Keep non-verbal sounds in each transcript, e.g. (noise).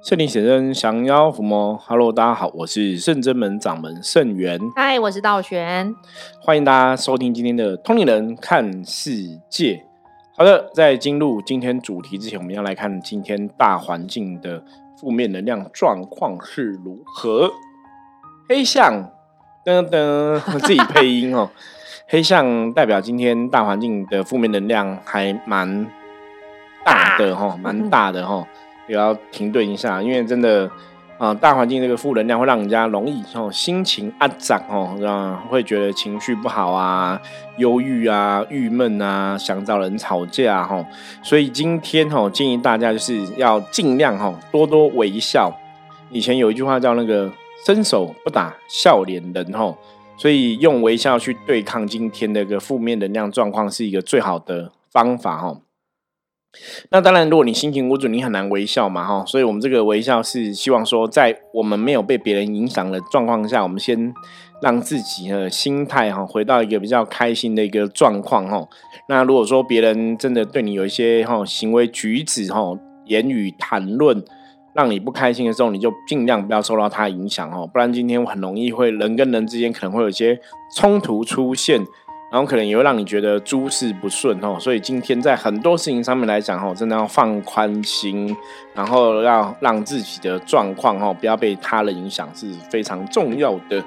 圣灵显真，降妖伏魔。Hello，大家好，我是圣真门掌门圣元。嗨，我是道玄。欢迎大家收听今天的《通灵人看世界》。好的，在进入今天主题之前，我们要来看今天大环境的负面能量状况是如何。黑象，噔噔，自己配音哦。(laughs) 黑象代表今天大环境的负面能量还蛮大的哈，蛮大的哈。也要停顿一下，因为真的啊，大环境这个负能量会让人家容易哦，心情阿涨哦，让会觉得情绪不好啊，忧郁啊，郁闷啊，想找人吵架哈。所以今天哈，建议大家就是要尽量哈，多多微笑。以前有一句话叫那个“伸手不打笑脸人”哈，所以用微笑去对抗今天的个负面能量状况，是一个最好的方法哈。那当然，如果你心情不准，你很难微笑嘛，哈。所以我们这个微笑是希望说，在我们没有被别人影响的状况下，我们先让自己的心态哈回到一个比较开心的一个状况哈。那如果说别人真的对你有一些哈行为举止哈言语谈论让你不开心的时候，你就尽量不要受到他影响哦，不然今天很容易会人跟人之间可能会有一些冲突出现。然后可能也会让你觉得诸事不顺哦，所以今天在很多事情上面来讲哦，真的要放宽心，然后要让自己的状况哦不要被他人影响是非常重要的。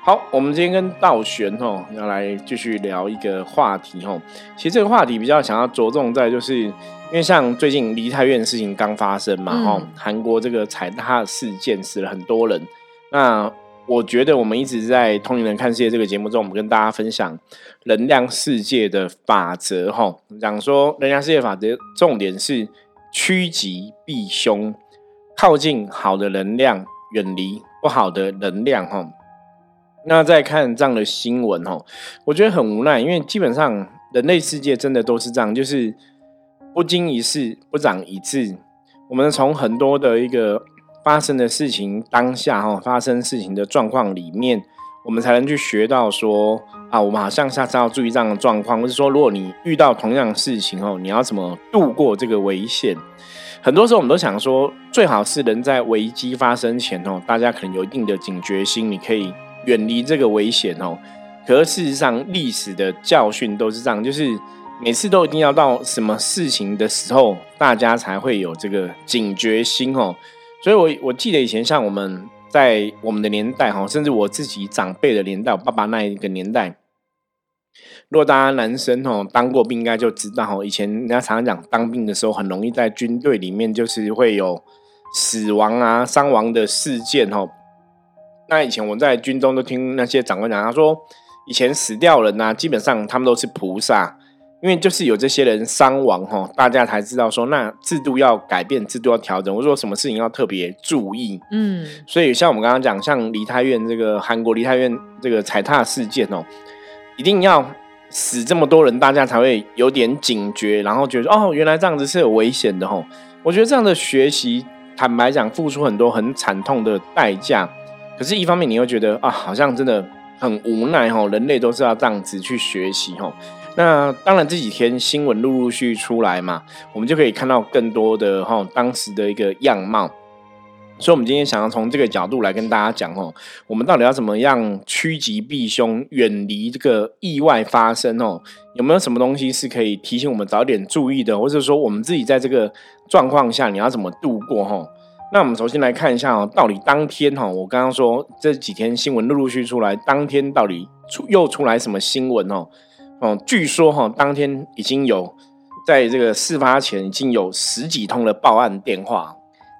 好，我们今天跟道玄哦要来继续聊一个话题哦，其实这个话题比较想要着重在就是因为像最近梨泰院的事情刚发生嘛哦，韩国这个踩踏事件死了很多人，那。我觉得我们一直在《通灵人看世界》这个节目中，我们跟大家分享能量世界的法则。哈，讲说能量世界法则，重点是趋吉避凶，靠近好的能量，远离不好的能量。哈，那再看这样的新闻，哈，我觉得很无奈，因为基本上人类世界真的都是这样，就是不经一事不长一智。我们从很多的一个。发生的事情当下哈，发生事情的状况里面，我们才能去学到说啊，我们好像下次要注意这样的状况，或是说，如果你遇到同样的事情哦，你要怎么度过这个危险？很多时候我们都想说，最好是人在危机发生前哦，大家可能有一定的警觉心，你可以远离这个危险哦。可是事实上，历史的教训都是这样，就是每次都一定要到什么事情的时候，大家才会有这个警觉心哦。所以，我我记得以前像我们在我们的年代哈，甚至我自己长辈的年代，我爸爸那一个年代，如果大家男生哦当过兵，应该就知道哈，以前人家常常讲当兵的时候很容易在军队里面就是会有死亡啊、伤亡的事件哦。那以前我在军中都听那些长官讲，他说以前死掉人呐，基本上他们都是菩萨。因为就是有这些人伤亡哈，大家才知道说那制度要改变，制度要调整，或者说什么事情要特别注意。嗯，所以像我们刚刚讲，像梨泰院这个韩国梨泰院这个踩踏事件哦，一定要死这么多人，大家才会有点警觉，然后觉得哦，原来这样子是有危险的哈。我觉得这样的学习，坦白讲，付出很多很惨痛的代价。可是，一方面你又觉得啊，好像真的很无奈哈，人类都是要这样子去学习哈。那当然，这几天新闻陆陆续续出来嘛，我们就可以看到更多的哈当时的一个样貌。所以，我们今天想要从这个角度来跟大家讲哦，我们到底要怎么样趋吉避凶，远离这个意外发生哦？有没有什么东西是可以提醒我们早点注意的，或者说我们自己在这个状况下你要怎么度过哈？那我们首先来看一下哦，到底当天哈，我刚刚说这几天新闻陆陆续出来，当天到底出又出来什么新闻哦？哦，据说哈，当天已经有在这个事发前已经有十几通的报案电话。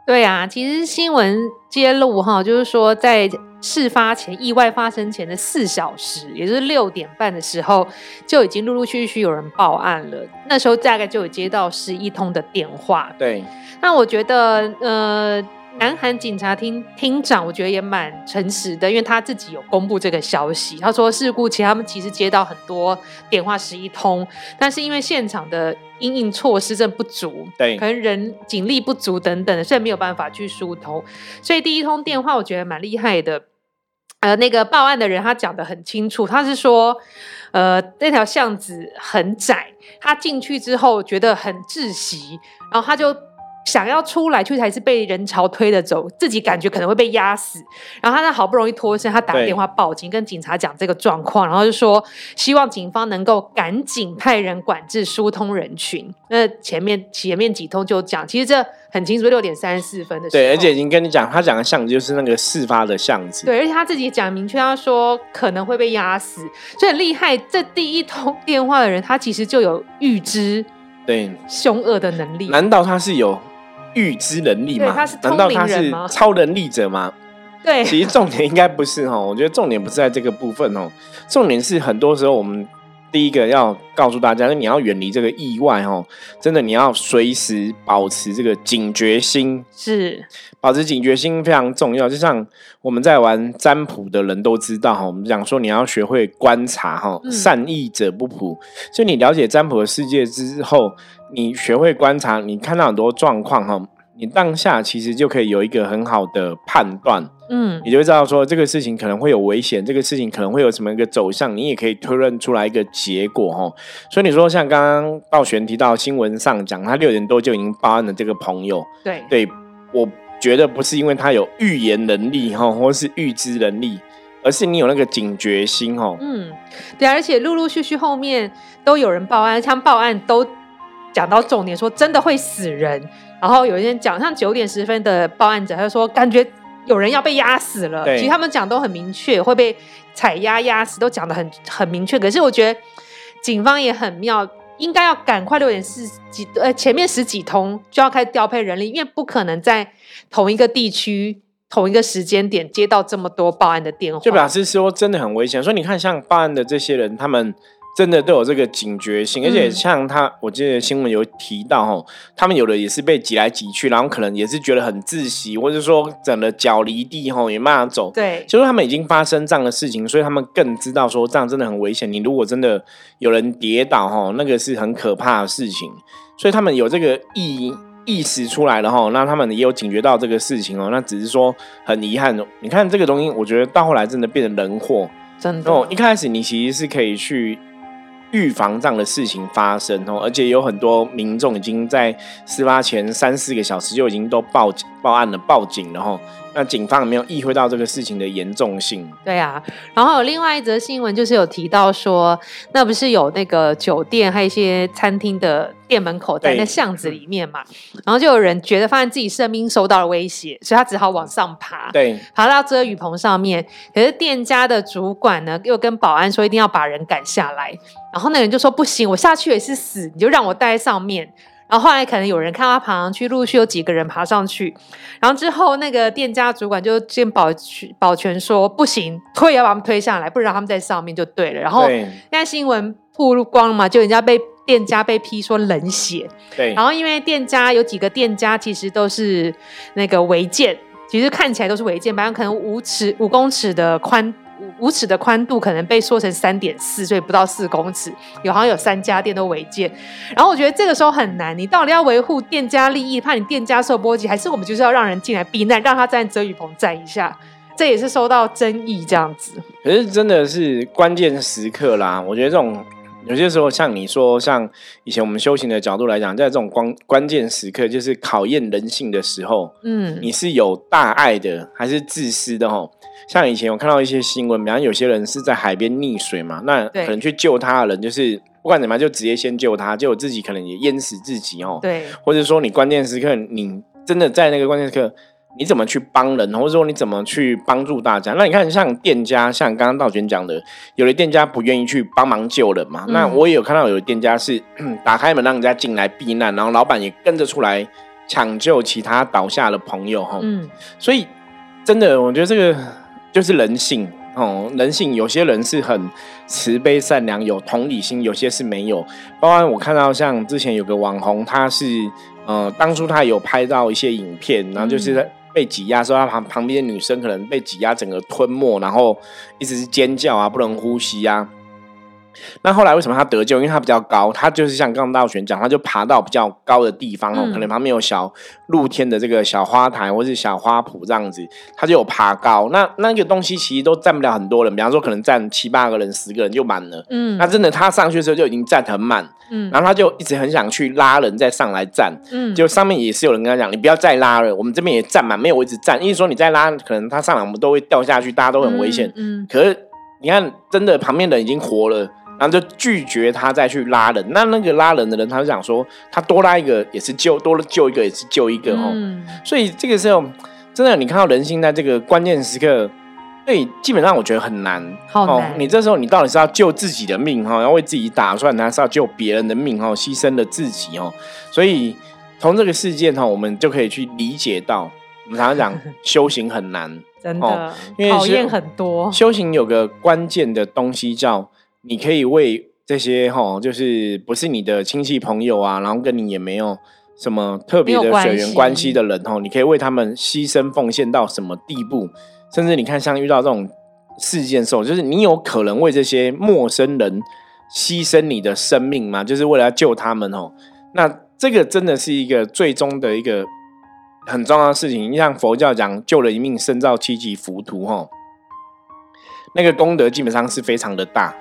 对啊，其实新闻揭露哈，就是说在事发前、意外发生前的四小时，也就是六点半的时候，就已经陆陆续续有人报案了。那时候大概就有接到十一通的电话。对，那我觉得呃。南韩警察厅厅长，我觉得也蛮诚实的，因为他自己有公布这个消息。他说事故前他们其实接到很多电话十一通，但是因为现场的应应措施正不足，对，可能人警力不足等等的，所以没有办法去疏通。所以第一通电话我觉得蛮厉害的。呃，那个报案的人他讲的很清楚，他是说，呃，那条巷子很窄，他进去之后觉得很窒息，然后他就。想要出来，却还是被人潮推着走，自己感觉可能会被压死。然后他好不容易脱身，他打电话报警，跟警察讲这个状况，然后就说希望警方能够赶紧派人管制疏通人群。那前面前面几通就讲，其实这很清楚，六点三十四分的时候，对，而且已经跟你讲，他讲的巷子就是那个事发的巷子，对，而且他自己讲明确，他说可能会被压死，所以很厉害。这第一通电话的人，他其实就有预知对凶恶的能力。难道他是有？预知能力吗？难道他是超能力者吗？(laughs) 对，其实重点应该不是哈，我觉得重点不是在这个部分哦，重点是很多时候我们第一个要告诉大家，那你要远离这个意外哦，真的你要随时保持这个警觉心，是保持警觉心非常重要。就像我们在玩占卜的人都知道哈，我们讲说你要学会观察哈，善意者不卜，就你了解占卜的世界之后。你学会观察，你看到很多状况哈，你当下其实就可以有一个很好的判断，嗯，你就会知道说这个事情可能会有危险，这个事情可能会有什么一个走向，你也可以推论出来一个结果哈。所以你说像刚刚道玄提到新闻上讲，他六点多就已经报案的这个朋友，对，对我觉得不是因为他有预言能力哈，或是预知能力，而是你有那个警觉心哦。嗯，对，而且陆陆续续后面都有人报案，像报案都。讲到重点，说真的会死人。然后有一天讲，像九点十分的报案者，他就说感觉有人要被压死了。其实他们讲都很明确，会被踩压压死，都讲的很很明确。可是我觉得警方也很妙，应该要赶快六点四几呃前面十几通就要开始调配人力，因为不可能在同一个地区同一个时间点接到这么多报案的电话，就表示说真的很危险。所以你看，像报案的这些人，他们。真的都有这个警觉性，而且像他，我记得新闻有提到哦，他们有的也是被挤来挤去，然后可能也是觉得很窒息，或者说整个脚离地哈，也没法走。对，就是他们已经发生这样的事情，所以他们更知道说这样真的很危险。你如果真的有人跌倒哈，那个是很可怕的事情，所以他们有这个意意识出来了哈，那他们也有警觉到这个事情哦。那只是说很遗憾，你看这个东西，我觉得到后来真的变成人祸。真的，哦，一开始你其实是可以去。预防这样的事情发生哦，而且有很多民众已经在事发前三四个小时就已经都报警报案了、报警了哈。那警方有没有意会到这个事情的严重性？对啊，然后有另外一则新闻，就是有提到说，那不是有那个酒店还有一些餐厅的店门口在那巷子里面嘛？然后就有人觉得发现自己生命受到了威胁，所以他只好往上爬，对，爬到遮雨棚上面。可是店家的主管呢，又跟保安说一定要把人赶下来，然后那人就说不行，我下去也是死，你就让我待在上面。然后后来可能有人看到他爬上去，陆续有几个人爬上去，然后之后那个店家主管就见保全保全说不行，推要把他们推下来，不然他们在上面就对了。然后现在新闻曝光了嘛，就人家被店家被批说冷血。对，然后因为店家有几个店家其实都是那个违建，其实看起来都是违建，反正可能五尺五公尺的宽。五尺的宽度可能被缩成三点四，所以不到四公尺。有好像有三家店都违建，然后我觉得这个时候很难，你到底要维护店家利益，怕你店家受波及，还是我们就是要让人进来避难，让他在遮雨棚站一下？这也是受到争议这样子。可是真的是关键时刻啦，我觉得这种有些时候像你说，像以前我们修行的角度来讲，在这种关关键时刻，就是考验人性的时候，嗯，你是有大爱的还是自私的？哦。像以前我看到一些新闻，比方有些人是在海边溺水嘛，那可能去救他的人就是不管怎么样就直接先救他，结果自己可能也淹死自己哦。对，或者说你关键时刻你真的在那个关键时刻，你怎么去帮人，或者说你怎么去帮助大家？那你看像店家，像刚刚道玄讲的，有的店家不愿意去帮忙救人嘛，那我也有看到有的店家是 (clears throat) 打开门让人家进来避难，然后老板也跟着出来抢救其他倒下的朋友哈。嗯，所以真的我觉得这个。就是人性哦，人性有些人是很慈悲善良，有同理心，有些是没有。包括我看到像之前有个网红，他是呃，当初他有拍到一些影片，然后就是在被挤压，说他旁旁边的女生可能被挤压整个吞没，然后一直是尖叫啊，不能呼吸啊。那后来为什么他得救？因为他比较高，他就是像刚刚道玄讲，他就爬到比较高的地方哦，嗯可能旁边有小露天的这个小花台或是小花圃这样子，他就有爬高。那那个东西其实都站不了很多人，比方说可能站七八个人、十个人就满了。嗯那真的他上去的时候就已经站很满，嗯然后他就一直很想去拉人再上来站，嗯就上面也是有人跟他讲，你不要再拉了，我们这边也站满，没有位置站。意思说你再拉，可能他上来我们都会掉下去，大家都很危险。嗯可是你看，真的旁边的人已经活了，然后就拒绝他再去拉人。那那个拉人的人，他就想说，他多拉一个也是救，多了救一个也是救一个哦。嗯所以这个时候，真的你看到人性在这个关键时刻。所以，基本上我觉得很难好难你这时候你到底是要救自己的命哈，要为自己打算，还是要救别人的命哈？牺牲了自己哦。所以从这个事件哈，我们就可以去理解到，我们常常讲 (laughs) 修行很难，真哦的因为是考验很多。修行有个关键的东西叫，你可以为这些哈，就是不是你的亲戚朋友啊，然后跟你也没有什么特别的血缘关系的人哈，你可以为他们牺牲奉献到什么地步？甚至你看，像遇到这种事件的时候，就是你有可能为这些陌生人牺牲你的生命吗？就是为了要救他们哦。那这个真的是一个最终的一个很重要的事情。你像佛教讲救了一命，胜造七级浮屠哈，那个功德基本上是非常的大。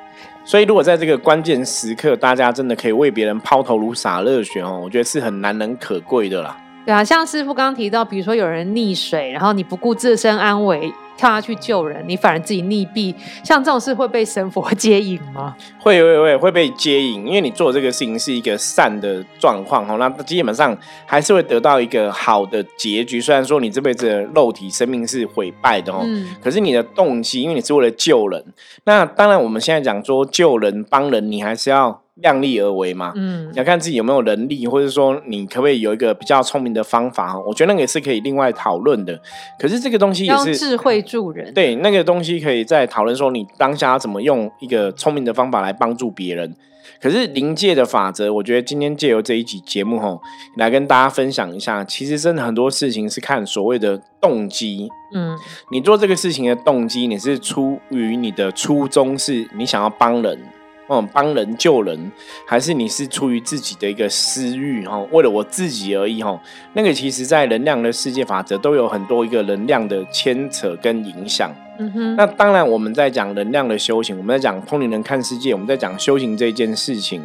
所以，如果在这个关键时刻，大家真的可以为别人抛头颅洒热血哦，我觉得是很难能可贵的啦。对啊，像师傅刚提到，比如说有人溺水，然后你不顾自身安危跳下去救人，你反而自己溺毙，像这种事会被神佛接引吗？会会会会被接引，因为你做这个事情是一个善的状况哦，那基本上还是会得到一个好的结局。虽然说你这辈子的肉体生命是毁败的哦，嗯可是你的动机，因为你是为了救人，那当然我们现在讲说救人帮人，你还是要量力而为嘛。嗯你要看自己有没有能力，或者说你可不可以有一个比较聪明的方法哦，我觉得那个也是可以另外讨论的。可是这个东西也是智慧助人。对，那个东西可以再讨论说，你当下要怎么用一个聪明的方法来帮助别人。可是临界的法则，我觉得今天借由这一集节目吼，来跟大家分享一下，其实真的很多事情是看所谓的动机。嗯你做这个事情的动机，你是出于你的初衷，是你想要帮人，嗯，帮人救人，还是你是出于自己的一个私欲哈，为了我自己而已哈？那个其实，在能量的世界法则都有很多一个能量的牵扯跟影响。嗯哼，那当然，我们在讲能量的修行，我们在讲通灵人看世界，我们在讲修行这件事情。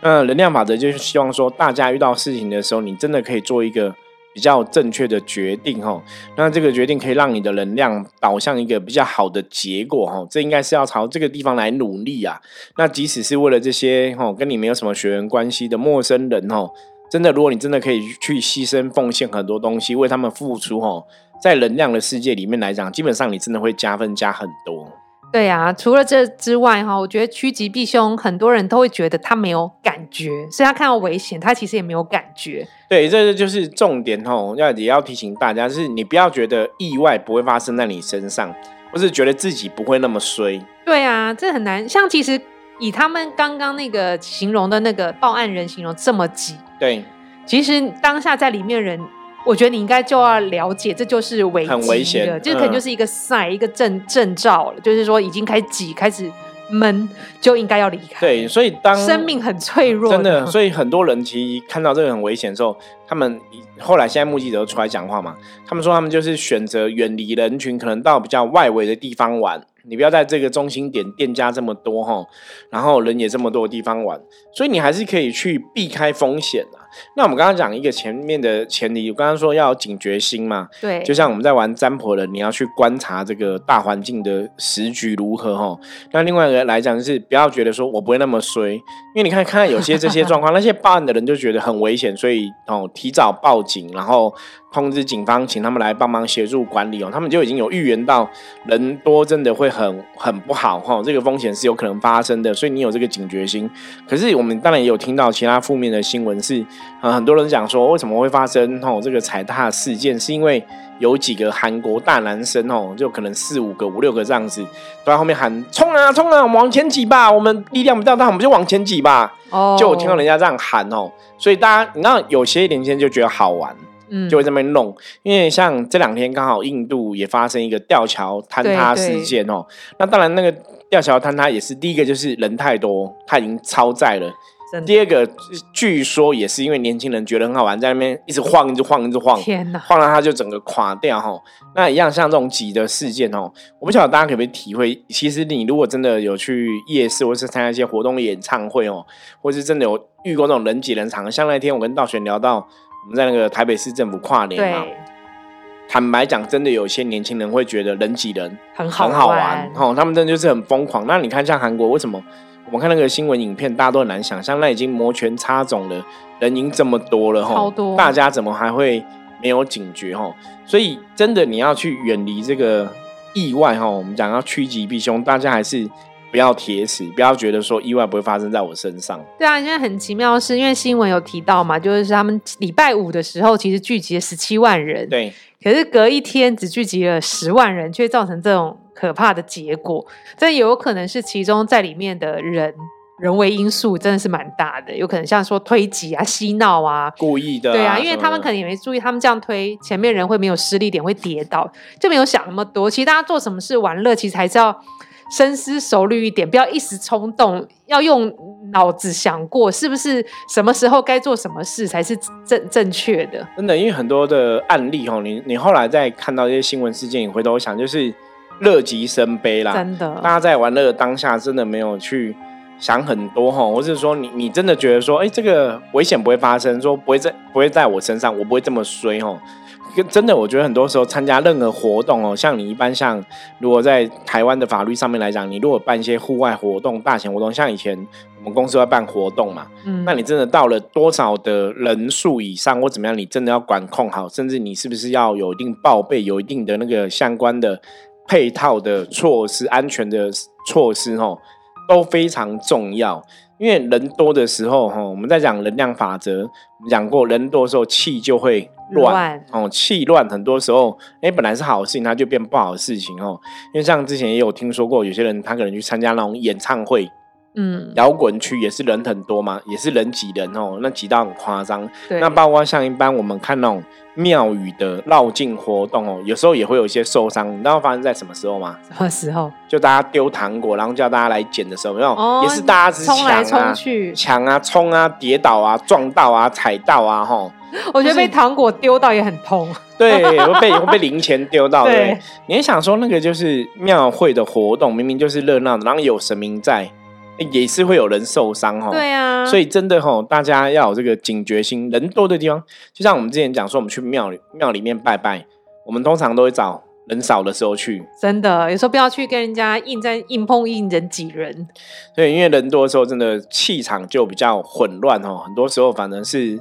那能量法则就是希望说，大家遇到事情的时候，你真的可以做一个比较正确的决定哈。那这个决定可以让你的能量导向一个比较好的结果哈。这应该是要朝这个地方来努力啊。那即使是为了这些哈跟你没有什么血缘关系的陌生人哈，真的，如果你真的可以去牺牲奉献很多东西，为他们付出哈，在能量的世界里面来讲，基本上你真的会加分加很多。对啊，除了这之外哈，我觉得趋吉避凶，很多人都会觉得他没有感觉，所以他看到危险，他其实也没有感觉。对，这个就是重点吼，要也要提醒大家，就是你不要觉得意外不会发生在你身上，或是觉得自己不会那么衰。对啊，这很难。像其实以他们刚刚那个形容的那个报案人形容这么急，对，其实当下在里面人，我觉得你应该就要了解，这就是危很危险了，这可能嗯就是一个 sign，、一个证证照了，就是说已经开始挤，开始闷，就应该要离开。对，，所以当生命很脆弱，真的，所以很多人其实看到这个很危险的时候，他们后来现在目击者都出来讲话嘛，他们说他们就是选择远离人群，可能到比较外围的地方玩。你不要在这个中心点店家这么多哈，然后人也这么多的地方玩，所以你还是可以去避开风险啊。那我们刚刚讲一个前面的前提，我刚刚说要有警觉心嘛，对，就像我们在玩占卜的，你要去观察这个大环境的时局如何哈。那另外一个来讲，就是不要觉得说我不会那么衰，因为你看看有些这些状况，那些报案的人就觉得很危险，所以哦提早报警，然后通知警方，请他们来帮忙协助管理哦。他们就已经有预言到人多真的会很很不好哈，这个风险是有可能发生的，所以你有这个警觉心。可是我们当然也有听到其他负面的新闻是，呃，很多人讲说为什么会发生哦这个踩踏事件，是因为有几个韩国大男生哦，就可能四五个、五六个这样子，都在后面喊冲啊冲啊，我们往前挤吧，我们力量比较大，我们就往前挤吧。哦，就我听到人家这样喊哦，所以大家你知道有些年轻人就觉得好玩，嗯就会这边弄。因为像这两天刚好印度也发生一个吊桥坍塌事件哦，那当然那个吊桥坍塌也是第一个就是人太多，它已经超载了。第二个，据说也是因为年轻人觉得很好玩，在那边一直晃，一直晃，一直晃，天哪，晃到它就整个垮掉哈。那一样像这种挤的事件哦，我不晓得大家可不可以体会。其实你如果真的有去夜市，或是参加一些活动、演唱会哦，或是真的有遇过这种人挤人场，像那天我跟道玄聊到，我们在那个台北市政府跨年嘛。坦白讲，真的有些年轻人会觉得人挤人很好很好玩哦，他们真的就是很疯狂。那你看，像韩国为什么？我们看那个新闻影片，大家都很难想象，那已经摩拳擦踵了，人已经这么多了哈，大家怎么还会没有警觉哈？所以真的你要去远离这个意外哈，我们讲要趋吉避凶，大家还是不要铁齿，不要觉得说意外不会发生在我身上。对啊，现在很奇妙的是因为新闻有提到嘛，就是他们礼拜五的时候其实聚集了十七万人，对，可是隔一天只聚集了十万人，却造成这种。可怕的结果，这有可能是其中在里面的人人为因素，真的是蛮大的。有可能像说推挤啊、嬉闹啊，故意的。对啊，因为他们可能也没注意，他们这样推，前面人会没有失力点，会跌倒，就没有想那么多。其实大家做什么事玩乐，其实还是要深思熟虑一点，不要一时冲动，要用脑子想过，是不是什么时候该做什么事才是正正确的。真的，因为很多的案例哦，你你后来再看到一些新闻事件，你回头想就是。乐极生悲啦，真的，大家在玩乐的当下，真的没有去想很多哈，或是说你你真的觉得说，哎，这个危险不会发生，说不会在不会在我身上，我不会这么衰哈。真的，我觉得很多时候参加任何活动哦，像你一般像如果在台湾的法律上面来讲，你如果办一些户外活动、大型活动，像以前我们公司要办活动嘛，嗯，那你真的到了多少的人数以上或怎么样，你真的要管控好，甚至你是不是要有一定报备，有一定的那个相关的。配套的措施、安全的措施，哦都非常重要。因为人多的时候，哈，我们在讲能量法则，讲过人多的时候气就会乱，哦，气乱很多时候，哎，本来是好事情，它就变不好的事情，哦。因为像之前也有听说过，有些人他可能去参加那种演唱会。嗯，摇滚区也是人很多嘛，也是人挤人哦，那挤到很夸张。那包括像一般我们看那种庙宇的绕境活动哦，有时候也会有一些受伤。你知道发生在什么时候吗？什么时候？就大家丢糖果，然后叫大家来捡的时候，那种也是大家冲来冲去，抢啊，冲啊，跌倒啊，撞到啊，踩到啊，吼。我觉得被糖果丢到也很痛。对，会被会被零钱丢到。(laughs) 对，你想说那个就是庙会的活动，明明就是热闹，然后有神明在。也是会有人受伤哈，对啊，所以真的哈，大家要有这个警觉心。人多的地方，就像我们之前讲说，我们去庙里庙里面拜拜，我们通常都会找人少的时候去。真的，有时候不要去跟人家硬在硬碰硬，人挤人。对，因为人多的时候，真的气场就比较混乱哦。很多时候反正是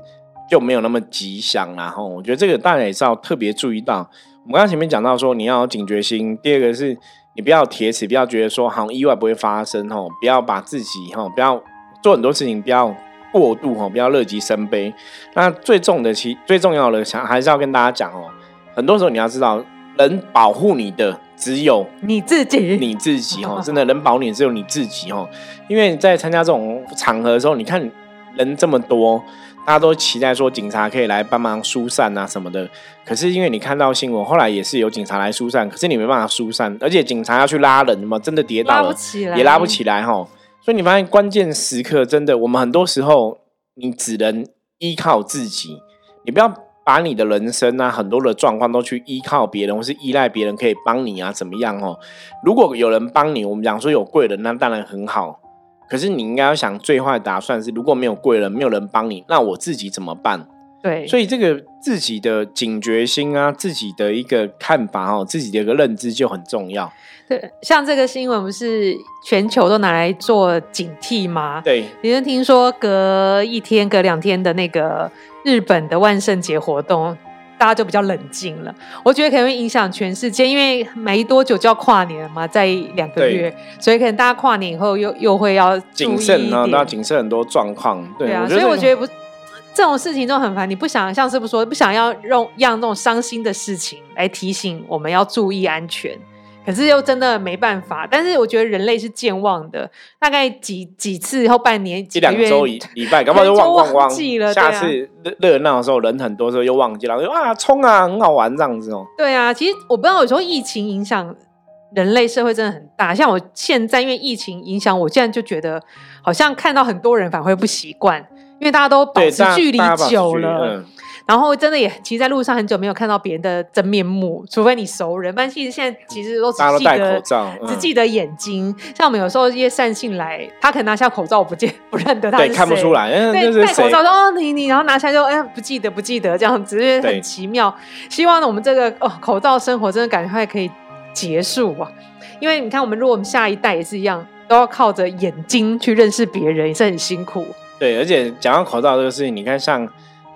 就没有那么吉祥啦。哈，我觉得这个大家也是要特别注意到。我们刚刚前面讲到说，你要有警觉心。第二个是。你不要铁齿，不要觉得说好像意外不会发生哦，不要把自己哈，不要做很多事情，不要过度哈，不要乐极生悲。那最重的其最重要的，想还是要跟大家讲哦，很多时候你要知道，能保护你的只有你自己，你自己 (laughs) 哦，真的能保你只有你自己哦，因为在参加这种场合的时候，你看人这么多。大家都期待说警察可以来帮忙疏散啊什么的，可是因为你看到新闻，后来也是有警察来疏散，可是你没办法疏散，而且警察要去拉人嘛，真的跌倒了也拉不起来哈。所以你发现关键时刻真的，我们很多时候你只能依靠自己，你不要把你的人生啊很多的状况都去依靠别人，或是依赖别人可以帮你啊怎么样哦？如果有人帮你，我们讲说有贵人，那当然很好。可是你应该要想最坏的打算是，如果没有贵人，没有人帮你，那我自己怎么办？对，所以这个自己的警觉心啊，自己的一个看法哦，自己的一个认知就很重要。对，像这个新闻不是全球都拿来做警惕吗？对，你是听说隔一天、隔两天的那个日本的万圣节活动？大家就比较冷静了，我觉得可能会影响全世界，因为没多久就要跨年了嘛，在两个月，所以可能大家跨年以后又又会要谨慎啊，都要谨慎很多状况。对啊，所以我觉得不这种事情都很烦，你不想像师傅说不想要用让那种伤心的事情来提醒我们要注意安全。可是又真的没办法，但是我觉得人类是健忘的，大概几几次后半年、一两周、礼拜，搞不好就 (laughs) 忘忘忘记了。下次热热闹的时候，人很多时候又忘记了，说啊冲啊，很好玩这样子哦。对啊，其实我不知道有时候疫情影响人类社会真的很大。像我现在因为疫情影响，我现在就觉得好像看到很多人反而会不习惯，因为大家都保持距离久了。然后真的也，其实在路上很久没有看到别人的真面目，除非你熟人。但其实现在其实都只记得只记得眼睛。像我们有时候一些善信来，他可能拿下口罩，我不见不认得他，对，看不出来。对，戴口罩说哦你你，然后拿下来就哎不记得不记得这样子，很奇妙。希望呢我们这个哦口罩生活真的赶快可以结束啊！因为你看我们如果我们下一代也是一样，都要靠着眼睛去认识别人，也是很辛苦。对，而且讲到口罩这个事情，你看像。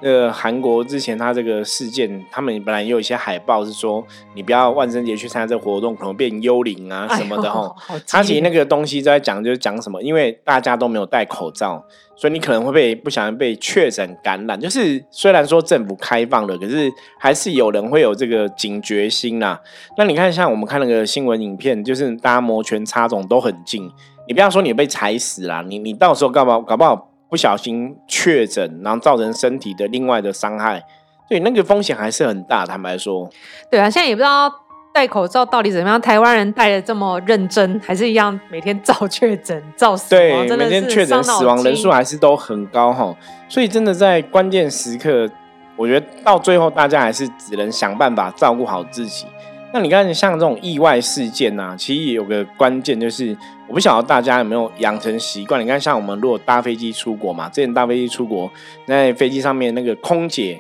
呃，韩国之前他这个事件，他们本来也有一些海报是说，你不要万圣节去参加这个活动，可能变幽灵啊什么的哈。他其实那个东西在讲，就是讲什么，因为大家都没有戴口罩，所以你可能会被不小心被确诊感染。就是虽然说政府开放了，可是还是有人会有这个警觉心啦。那你看，像我们看那个新闻影片，就是大家摩拳擦掌都很近，你不要说你被踩死啦，你你到时候搞不好搞不好。不小心确诊，然后造成身体的另外的伤害，对那个风险还是很大。坦白说，对啊，现在也不知道戴口罩到底怎么样。台湾人戴的这么认真，还是一样每天照确诊、照死亡，每天确诊死亡人数还是都很高哈。所以真的在关键时刻，我觉得到最后大家还是只能想办法照顾好自己。那你看，像这种意外事件呐，其实也有个关键，就是我不晓得大家有没有养成习惯。你看，像我们如果搭飞机出国嘛，之前搭飞机出国，在飞机上面那个空姐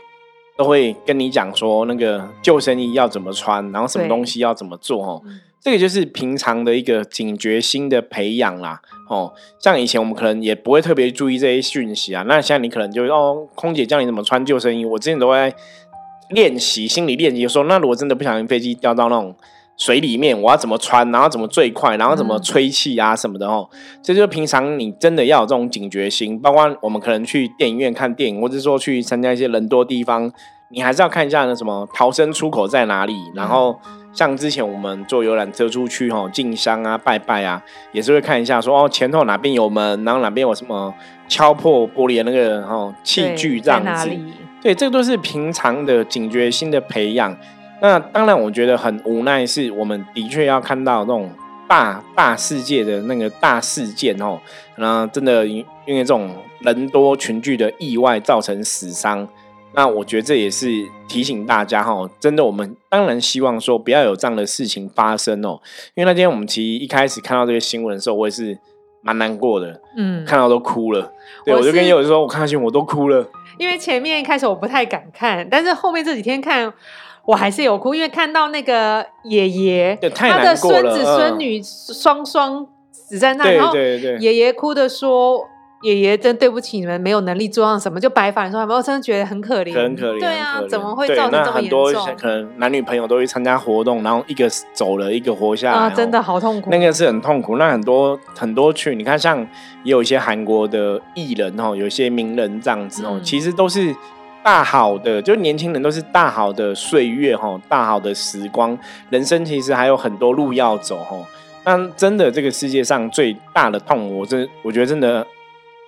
都会跟你讲说，那个救生衣要怎么穿，然后什么东西要怎么做哦。这个就是平常的一个警觉心的培养啦。哦，像以前我们可能也不会特别注意这些讯息啊，那现在你可能就哦，空姐教你怎么穿救生衣，我之前都会。练习心理练习，说那如果真的不小心飞机掉到那种水里面，我要怎么穿，然后怎么最快，然后怎么吹气啊什么的哦。这就是平常你真的要有这种警觉心。包括我们可能去电影院看电影，或者说去参加一些人多地方，你还是要看一下那什么逃生出口在哪里。然后像之前我们坐游览车出去哈，进香啊、拜拜啊，也是会看一下说哦前头哪边有门，然后哪边有什么敲破玻璃的那个哦器具这样子。对，这都是平常的警觉心的培养。那当然，我觉得很无奈，是我们的确要看到那种大大世界的那个大事件哦。那真的因因为这种人多群聚的意外造成死伤，那我觉得这也是提醒大家哈，真的我们当然希望说不要有这样的事情发生哦。因为那天我们其实一开始看到这个新闻的时候，我也是蛮难过的，嗯，看到都哭了。对，我就跟友友说，我看到新闻我都哭了。因为前面一开始我不太敢看，但是后面这几天看，我还是有哭，因为看到那个爷爷，他的孙子孙女双双死在那，然后爷爷哭的说。爷爷真对不起你们，没有能力做上什么，就白发人送黑发，我真的觉得很可怜，很可怜。对啊，怎么会造成这么严重？可能男女朋友都去参加活动，然后一个走了，一个活下来，啊，真的好痛苦。那个是很痛苦。那很多很多去，你看，像也有一些韩国的艺人哦，有一些名人这样子哦，其实都是大好的，就年轻人都是大好的岁月哈，大好的时光，人生其实还有很多路要走哈。那真的，这个世界上最大的痛，我真我觉得真的。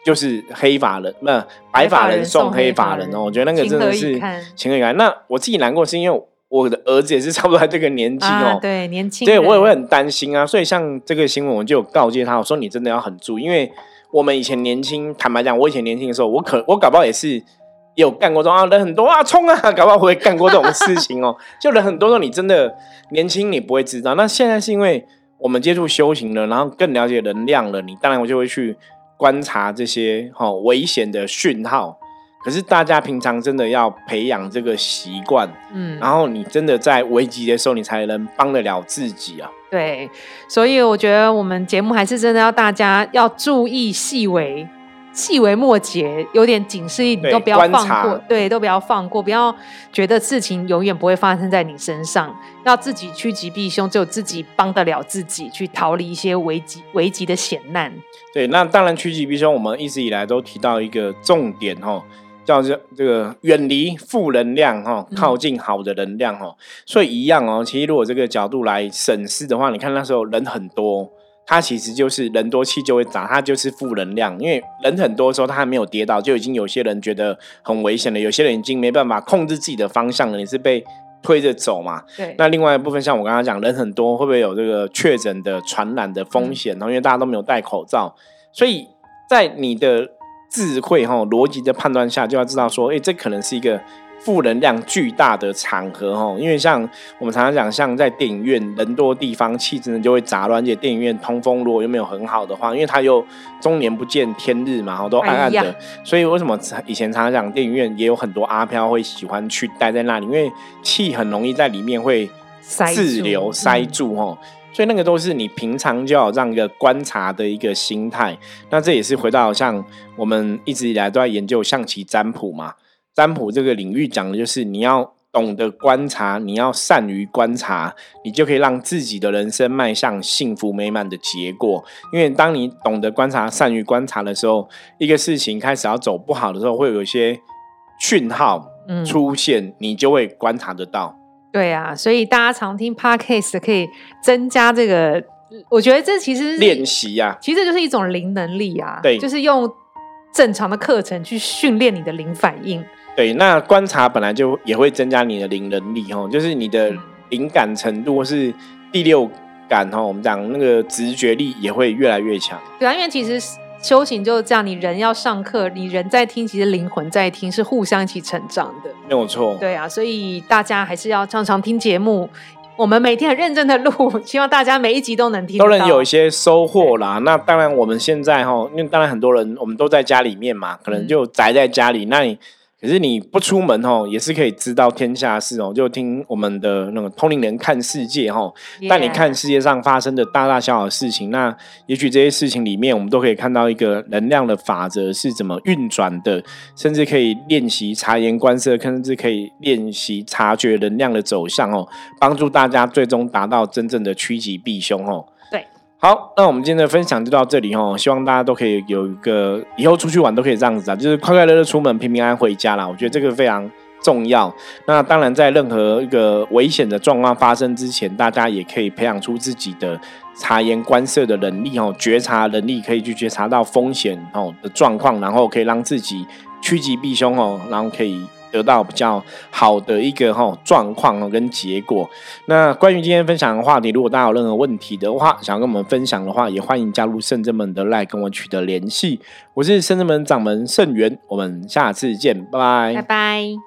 就是黑法人，那白法人送黑法人哦，我觉得那个真的是情何以堪。那我自己难过是因为我的儿子也是差不多在这个年纪 (laughs) 哦，对年轻，对我也会很担心啊。所以像这个新闻，我就有告诫他，我说你真的要很注意，因为我们以前年轻，坦白讲，我以前年轻的时候，我可我搞不好也是有干过这种啊，人很多啊，冲啊，搞不好会干过这种事情哦。(laughs) 就人很多时候，你真的年轻，你不会知道。那现在是因为我们接触修行了，然后更了解能量了，你当然我就会去。观察这些哈危险的讯号，可是大家平常真的要培养这个习惯，嗯，然后你真的在危急的时候，你才能帮得了自己啊。对，所以我觉得我们节目还是真的要大家要注意细微。细微末节，有点警示意，你都不要放过，对，都不要放过，不要觉得事情永远不会发生在你身上，要自己趋吉避凶，只有自己帮得了自己，去逃离一些危急危急的险难。对，那当然趋吉避凶，我们一直以来都提到一个重点哦，叫做这个远离负能量哈，靠近好的能量哈。所以一样哦，其实如果这个角度来审视的话，你看那时候人很多。它其实就是人多气就会涨，它就是负能量。因为人很多时候它还没有跌倒，就已经有些人觉得很危险了，有些人已经没办法控制自己的方向了。你是被推着走嘛。对，那另外一部分，像我刚刚讲，人很多，会不会有这个确诊的传染的风险？然后因为大家都没有戴口罩，所以在你的智慧哈逻辑的判断下，就要知道说，哎，这可能是一个。负能量巨大的场合哈，因为像我们常常讲，像在电影院人多地方，气质呢就会杂乱。而且电影院通风如果又没有很好的话，因为它又终年不见天日嘛，哈，都暗暗的。所以为什么以前常常讲电影院也有很多阿飘会喜欢去待在那里，因为气很容易在里面会滞留塞住哈。所以那个都是你平常就要让一个观察的一个心态。那这也是回到像我们一直以来都在研究象棋占卜嘛。占卜这个领域讲的就是你要懂得观察，你要善于观察，你就可以让自己的人生迈向幸福美满的结果。因为当你懂得观察、善于观察的时候，一个事情开始要走不好的时候，会有一些讯号出现，你就会观察得到。对啊，所以大家常听 podcast 可以增加这个，我觉得这其实练习呀，其实就是一种灵能力啊。对，就是用正常的课程去训练你的灵反应。对，那观察本来就也会增加你的灵能力哦，就是你的灵感程度或是第六感哈，我们讲那个直觉力也会越来越强。对啊，因为其实修行就是这样，你人要上课，你人在听，其实灵魂在听，是互相一起成长的，没有错。对啊，所以大家还是要常常听节目，我们每天很认真的录，(laughs) 希望大家每一集都能听，都能有一些收获啦。那当然，我们现在哈，因为当然很多人我们都在家里面嘛，可能就宅在家里，那你。可是你不出门哦，也是可以知道天下事哦。就听我们的那个通灵人看世界哈，带你看世界上发生的大大小小的事情。那也许这些事情里面，我们都可以看到一个能量的法则是怎么运转的，甚至可以练习察言观色，甚至可以练习察觉能量的走向哦，帮助大家最终达到真正的趋吉避凶哦。好，那我们今天的分享就到这里哦。希望大家都可以有一个以后出去玩都可以这样子啊，就是快快乐乐出门，平平安安回家啦。我觉得这个非常重要。那当然，在任何一个危险的状况发生之前，大家也可以培养出自己的察言观色的能力哦，觉察能力，可以去觉察到风险哦的状况，然后可以让自己趋吉避凶哦，然后可以。得到比较好的一个哈状况跟结果。那关于今天分享的话题，如果大家有任何问题的话，想要跟我们分享的话，也欢迎加入圣正门的 LINE 跟我取得联系。我是圣正门掌门圣元，我们下次见，拜拜，拜拜。